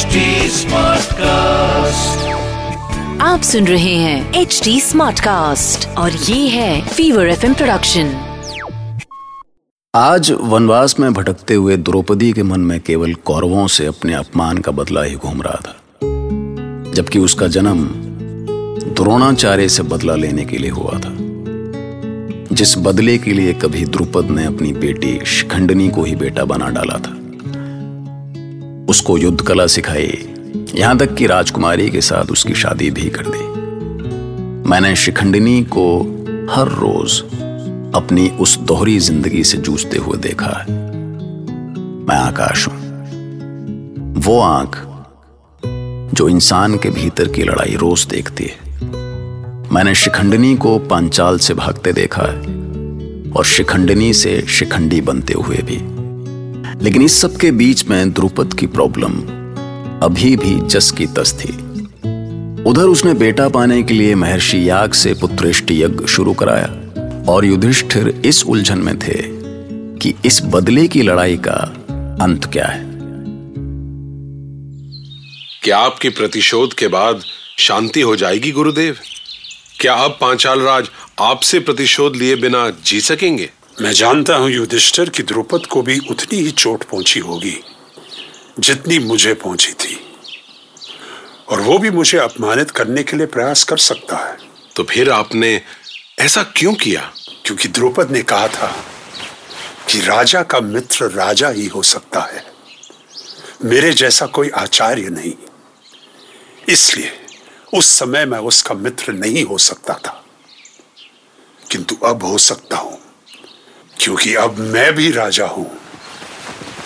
HD Smartcast. आप सुन रहे हैं एच डी स्मार्ट कास्ट और ये है फीवर एफ़ प्रोडक्शन आज वनवास में भटकते हुए द्रौपदी के मन में केवल कौरवों से अपने अपमान का बदला ही घूम रहा था। जबकि उसका जन्म द्रोणाचार्य से बदला लेने के लिए हुआ था। जिस बदले के लिए कभी द्रुपद ने अपनी बेटी शिखंडनी को ही बेटा बना डाला था। उसको युद्ध कला सिखाई। यहाँ तक कि राजकुमारी के साथ उसकी शादी भी कर दी। मैंने शिखंडनी को हर रोज अपनी उस दोहरी ज़िंदगी से जूझते हुए देखा। है मैं आकाश हूँ। वो आँख जो इंसान के भीतर की लड़ाई रोज देखती है। मैंने शिखंडनी को पांचाल से भागते देखा है और शिखंडनी से शिखंडी बनते हुए भी। लेकिन इस सब के बीच में द्रुपद की प्रॉब्लम अभी भी जस की तस थी। उधर उसने बेटा पाने के लिए महर्षि याग से पुत्रेष्ट यज्ञ शुरू कराया और युधिष्ठिर इस उलझन में थे कि इस बदले की लड़ाई का अंत क्या है। क्या आपके प्रतिशोध के बाद शांति हो जाएगी, गुरुदेव? क्या अब पांचाल राज आपसे प्रतिशोध लिए बिना जी सकेंगे? मैं जानता हूँ युधिष्ठिर की द्रुपद को भी उतनी ही चोट पहुँची होगी जितनी मुझे पहुँची थी। और वो भी मुझे अपमानित करने के लिए प्रयास कर सकता है। तो फिर आपने ऐसा क्यों किया? क्योंकि द्रुपद ने कहा था कि राजा का मित्र राजा ही हो सकता है। मेरे जैसा कोई आचार्य नहीं। इसलिए उस समय मैं उसका मित्र नहीं हो सकता था। किंतु अब हो सकता हूँ। क्योंकि अब मैं भी राजा हूँ।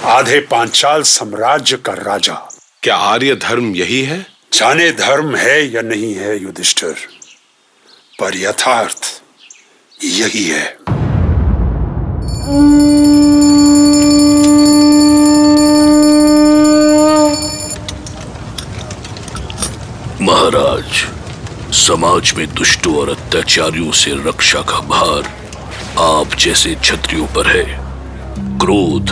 आधे पांचाल साम्राज्य का राजा। क्या आर्य धर्म यही है? जाने धर्म है या नहीं है युधिष्ठिर। पर यथार्थ यही है। महाराज समाज में दुष्टों और अत्याचारियों से रक्षा का भार आप जैसे क्षत्रियों पर है। क्रोध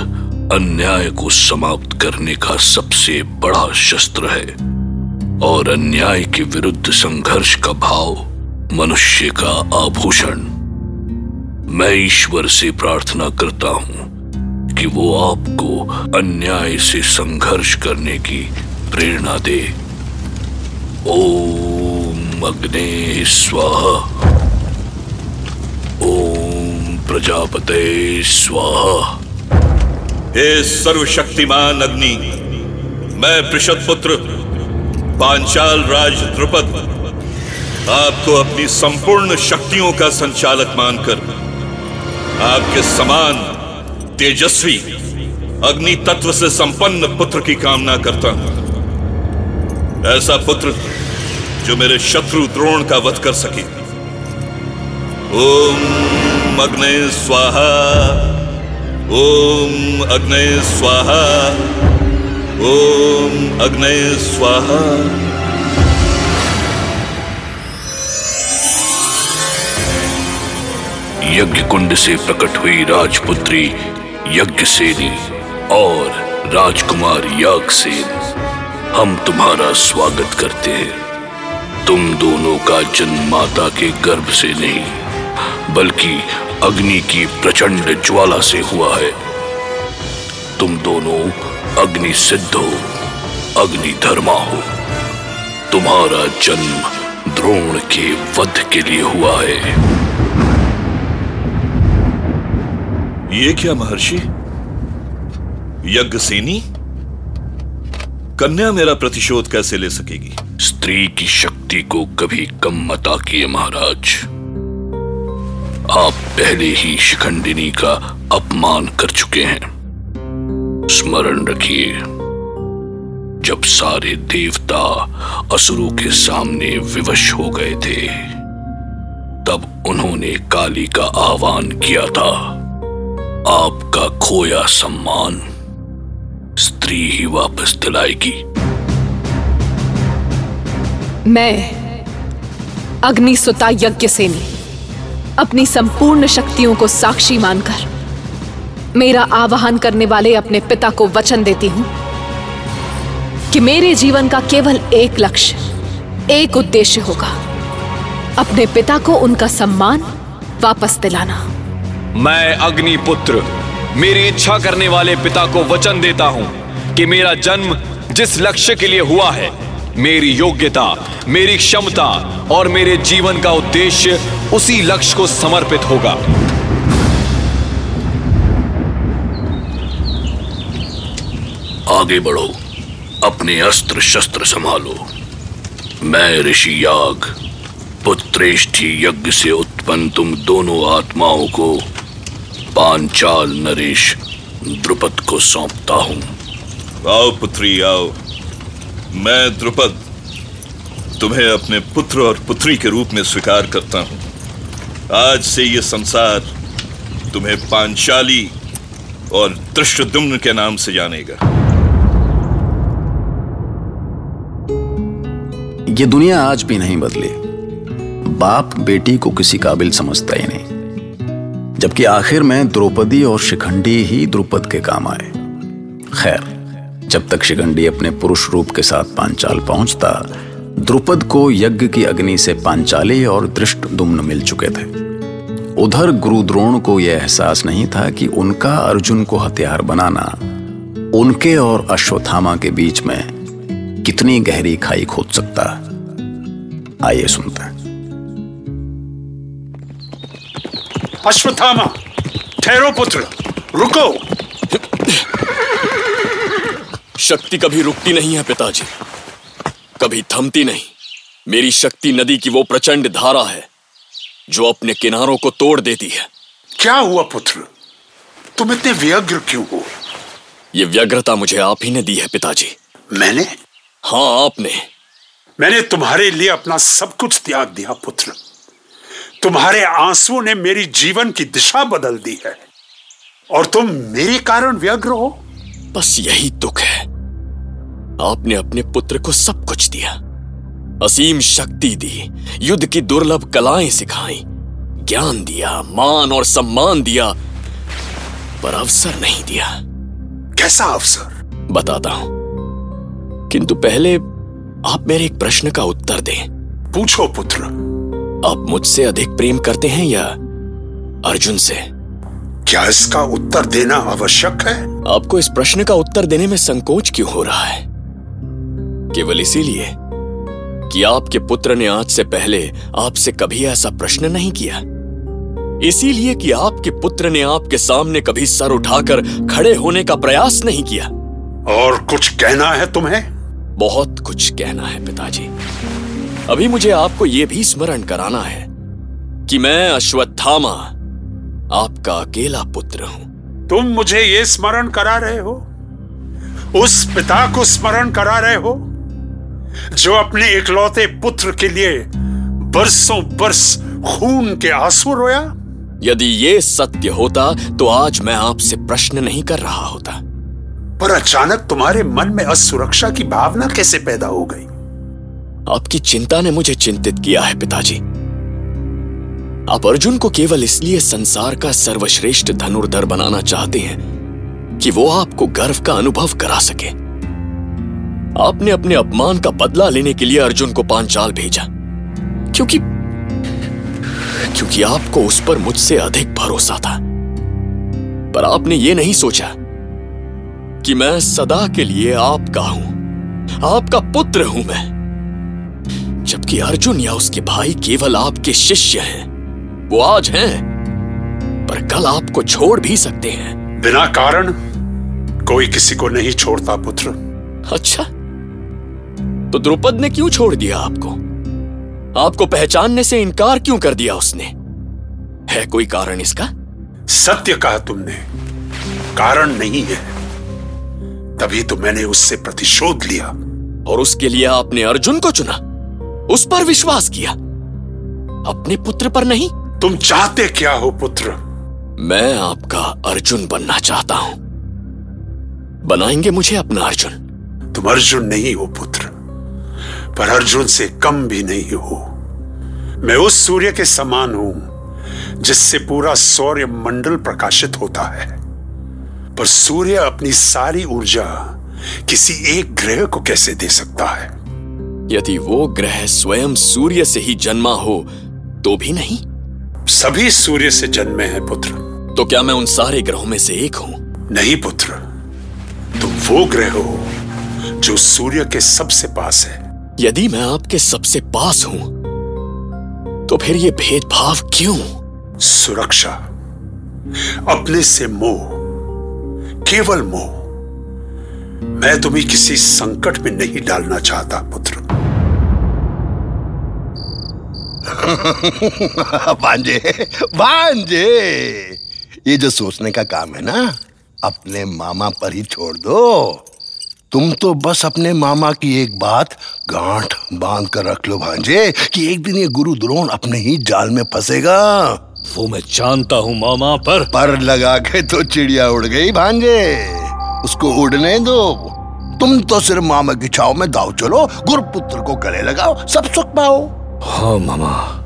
अन्याय को समाप्त करने का सबसे बड़ा शस्त्र है। और अन्याय के विरुद्ध संघर्ष का भाव मनुष्य का आभूषण। मैं ईश्वर से प्रार्थना करता हूँ कि वो आपको अन्याय से संघर्ष करने की प्रेरणा दे। ओम अग्ने स्वाहा। ओम प्रजापते स्वाहा। हे सर्वशक्तिमान अग्नि, मैं पृषद पुत्र पांचाल राज द्रुपद, आपको अपनी संपूर्ण शक्तियों का संचालक मानकर, आपके समान तेजस्वी अग्नि तत्व से संपन्न पुत्र की कामना करता हूँ। ऐसा पुत्र, जो मेरे शत्रु द्रोण का वध कर सके। ओम अग्ने स्वाहा। ओम अग्ने स्वाहा। ओम अग्ने स्वाहा। यज्ञ कुंड से प्रकट हुई राजपुत्री यज्ञ सेनी और राजकुमार याग सेन हम तुम्हारा स्वागत करते हैं। तुम दोनों का जन्म माता के गर्भ से नहीं बल्कि अग्नि की प्रचंड ज्वाला से हुआ है। तुम दोनों अग्नि सिद्ध हो, अग्नि धर्मा हो। तुम्हारा जन्म द्रोण के वध के लिए हुआ है। ये क्या महर्षि? यज्ञसेनी? कन्या मेरा प्रतिशोध कैसे ले सकेगी? स्त्री की शक्ति को कभी कम मत आकिए महाराज। आप पहले ही शिखंडिनी का अपमान कर चुके हैं। स्मरण रखिए, जब सारे देवता असुरों के सामने विवश हो गए थे, तब उन्होंने काली का आह्वान किया था। आपका खोया सम्मान स्त्री ही वापस दिलाएगी। मैं अग्नि सुता यज्ञ सेनी अपनी संपूर्ण शक्तियों को साक्षी मानकर मेरा आवाहन करने वाले अपने पिता को वचन देती हूँ कि मेरे जीवन का केवल एक लक्ष्य, एक उद्देश्य होगा। अपने पिता को उनका सम्मान वापस दिलाना। मैं अग्निपुत्र, मेरी इच्छा करने वाले पिता को वचन देता हूँ कि मेरा जन्म जिस लक्ष्य के लिए हुआ है मेरी योग्यता मेरी क्षमता और मेरे जीवन का उद्देश्य उसी लक्ष्य को समर्पित होगा। आगे बढ़ो अपने अस्त्र शस्त्र संभालो। मैं ऋषि याग पुत्रेष्ठी यज्ञ से उत्पन्न तुम दोनों आत्माओं को पांचाल नरेश द्रुपद को सौंपता हूँ। आओ पुत्री आओ मैं द्रुपद तुम्हें अपने पुत्र और पुत्री के रूप में स्वीकार करता हूँ। आज से ये संसार तुम्हें पांचाली और दृष्टुम्न के नाम से जानेगा। ये दुनिया आज भी नहीं बदली। बाप बेटी को किसी काबिल समझता ही नहीं। जबकि आखिर में द्रौपदी और शिखंडी ही द्रुपद के काम आए। खैर जब तक शिखंडी अपने पुरुष रूप के साथ पांचाल पहुँचता, द्रुपद को यज्ञ की अग्नि से पांचाली और दृष्ट दुम्न मिल चुके थे। उधर गुरु द्रोण को यह एहसास नहीं था कि उनका अर्जुन को हथियार बनाना, उनके और अश्वत्थामा के बीच में कितनी गहरी खाई खोद सकता। आइए सुनते हैं। अश्वत्थामा, ठहरो पुत्र, रुको। शक्ति कभी रुकती नहीं है पिताजी। कभी थमती नहीं। मेरी शक्ति नदी की वो प्रचंड धारा है जो अपने किनारों को तोड़ देती है। क्या हुआ पुत्र? तुम इतने व्यग्र क्यों हो? ये व्यग्रता मुझे आप ही ने दी है पिताजी। मैंने? हाँ आपने। मैंने तुम्हारे लिए अपना सब कुछ त्याग दिया पुत्र। तुम्हारे आंसुओं ने मेरी जीवन की दिशा बदल दी है। और तुम मेरे कारण व्यग्र हो? बस यही दुख है। आपने अपने पुत्र को सब कुछ दिया। असीम शक्ति दी युद्ध की दुर्लभ कलाएँ सिखाई ज्ञान दिया मान और सम्मान दिया पर अवसर नहीं दिया। कैसा अवसर? बताता हूँ। किंतु पहले आप मेरे एक प्रश्न का उत्तर दें। पूछो पुत्र। आप मुझसे अधिक प्रेम करते हैं या अर्जुन से? क्या इसका उत्तर देना आवश्यक है? आपको इस प्रश्न का उत्तर देने में संकोच क्यों हो रहा है? केवल इसीलिए कि आपके पुत्र ने आज से पहले आपसे कभी ऐसा प्रश्न नहीं किया। इसीलिए कि आपके पुत्र ने आपके सामने कभी सर उठाकर खड़े होने का प्रयास नहीं किया। और कुछ कहना है तुम्हें? बहुत कुछ कहना है पिताजी। अभी मुझे आपको यह भी स्मरण कराना है कि मैं अश्वत्थामा आपका अकेला पुत्र हूँ। तुम मुझे ये स्मरण करा रहे हो? उस पिता को स्मरण करा रहे हो? जो अपने इकलौते पुत्र के लिए बरसों बरस खून के आँसू रोया? यदि ये सत्य होता तो आज मैं आपसे प्रश्न नहीं कर रहा होता। पर अचानक तुम्हारे मन में असुरक्षा की भावना कैसे पैदा हो गई? आपकी चिंता ने मुझे चिंतित किया है पिताजी। आप अर्जुन को केवल इसलिए संसार का सर्वश्रेष्ठ धनुर्धर बनाना चाहते हैं कि वो आपको गर्व का अनुभव करा सके। आपने अपने अपमान का बदला लेने के लिए अर्जुन को पांचाल भेजा। क्योंकि क्योंकि आपको उस पर मुझसे अधिक भरोसा था। पर आपने ये नहीं सोचा कि मैं सदा के लिए आपका हूँ आपका पुत्र हूँ मैं। जबकि अर्जुन या उसके भाई केवल आपके शिष्य हैं वो आज हैं पर कल आपको छोड़ भी सकते हैं। बिना कारण कोई किसी को नहीं छोड़ता पुत्र। अच्छा। तो द्रुपद ने क्यों छोड़ दिया आपको? आपको पहचानने से इनकार क्यों कर दिया उसने? है कोई कारण इसका? सत्य कहा तुमने। कारण नहीं है। तभी तो मैंने उससे प्रतिशोध लिया। और उसके लिए आपने अर्जुन को चुना। उस पर विश्वास किया। अपने पुत्र पर नहीं। तुम चाहते क्या हो पुत्र? मैं आपका अर्जुन बनना चाहता हूँ। बनाएँगे मुझे अपना अर्जुन। तुम अर्जुन नहीं हो पुत्र। पर अर्जुन से कम भी नहीं हो। मैं उस सूर्य के समान हूँ जिससे पूरा सौर्य मंडल प्रकाशित होता है। पर सूर्य अपनी सारी ऊर्जा किसी एक ग्रह को कैसे दे सकता है? यदि वो ग्रह स्वयं सूर्य से ही जन्मा हो तो भी नहीं? सभी सूर्य से जन्मे हैं पुत्र। तो क्या मैं उन सारे ग्रहों में से एक हूँ? नहीं पुत्र। तुम वो ग्रह हो जो सूर्य के सबसे पास है। यदि मैं आपके सबसे पास हूँ तो फिर ये भेदभाव क्यों? सुरक्षा। अपने से मोह केवल मोह। मैं तुम्हें किसी संकट में नहीं डालना चाहता पुत्र। भांजे भांजे ये जो सोचने का काम है ना अपने मामा पर ही छोड़ दो। तुम तो बस अपने मामा की एक बात गांठ बाँध कर रख लो भांजे कि एक दिन ये गुरु द्रोण अपने ही जाल में फंसेगा। वो मैं जानता हूँ मामा पर। पर लगा के तो चिड़िया उड़ गई भांजे। उसको उड़ने दो। तुम तो सिर्फ़ मामा की छाव में दाव चलो गुरुपुत्र को गले लगाओ सब सुख पाओ। हाँ मामा।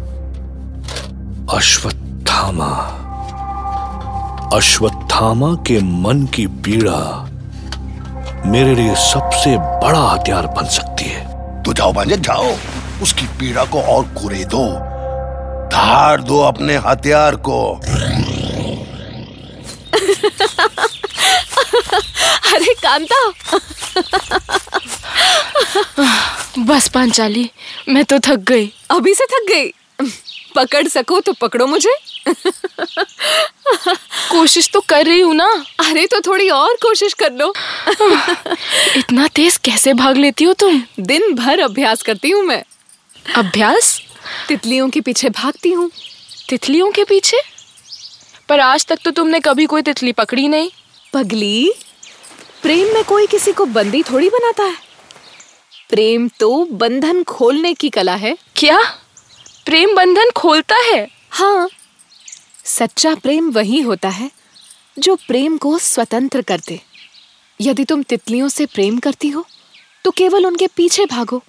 अश्वत्थामा। अश्वत्थामा के मन की पीड़ा। मेरे लिए सबसे बड़ा हथियार बन सकती है। तो जाओ भांजे जाओ। उसकी पीड़ा को और कुरे दो। धार दो अपने हथियार को। अरे कांता। बस पांचाली मैं तो थक गई। अभी से थक गई? पकड़ सको तो पकड़ो मुझे। कोशिश तो कर रही हूँ ना। अरे तो थोड़ी और कोशिश कर लो। इतना तेज कैसे भाग लेती हो तुम? दिन भर अभ्यास करती हूँ मैं। अभ्यास? तितलियों के पीछे भागती हूँ। तितलियों के पीछे? पर आज तक तो तुमने कभी कोई तितली पकड़ी नहीं। पगली प्रेम में कोई किसी को बंदी थोड़ी बनाता है। प्रेम तो बंधन खोलने की कला है। क्या? प्रेम बंधन खोलता है। हाँ सच्चा प्रेम वही होता है जो प्रेम को स्वतंत्र कर दे यदि तुम तितलियों से प्रेम करती हो तो केवल उनके पीछे भागो।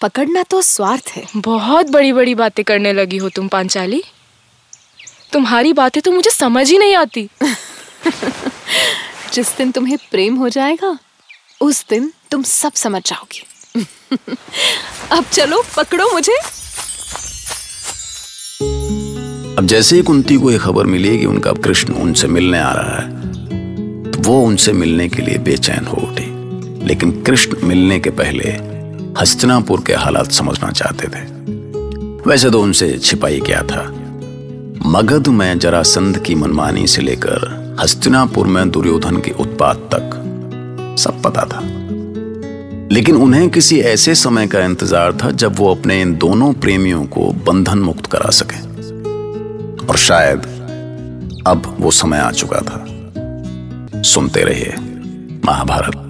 पकड़ना तो स्वार्थ है। बहुत बड़ी बड़ी बातें करने लगी हो तुम पांचाली। तुम्हारी बातें तो मुझे समझ ही नहीं आती। जिस दिन तुम्हें प्रेम हो जाएगा उस दिन तुम सब समझ जाओगी। अब चलो पकड़ो मुझे। अब जैसे ही कुंती को यह खबर मिली कि उनका कृष्ण उनसे मिलने आ रहा है तो वो उनसे मिलने के लिए बेचैन हो उठी। लेकिन कृष्ण मिलने के पहले हस्तिनापुर के हालात समझना चाहते थे। वैसे तो उनसे छिपाई क्या था? मगध में जरासंध की मनमानी से लेकर हस्तिनापुर में दुर्योधन के उत्पात तक सब पता था। लेकिन उन्हें किसी ऐसे समय का इंतज़ार था जब वो अपने इन दोनों प्रेमियों को बंधन मुक्त करा सके। और शायद अब वो समय आ चुका था। सुनते रहिए महाभारत।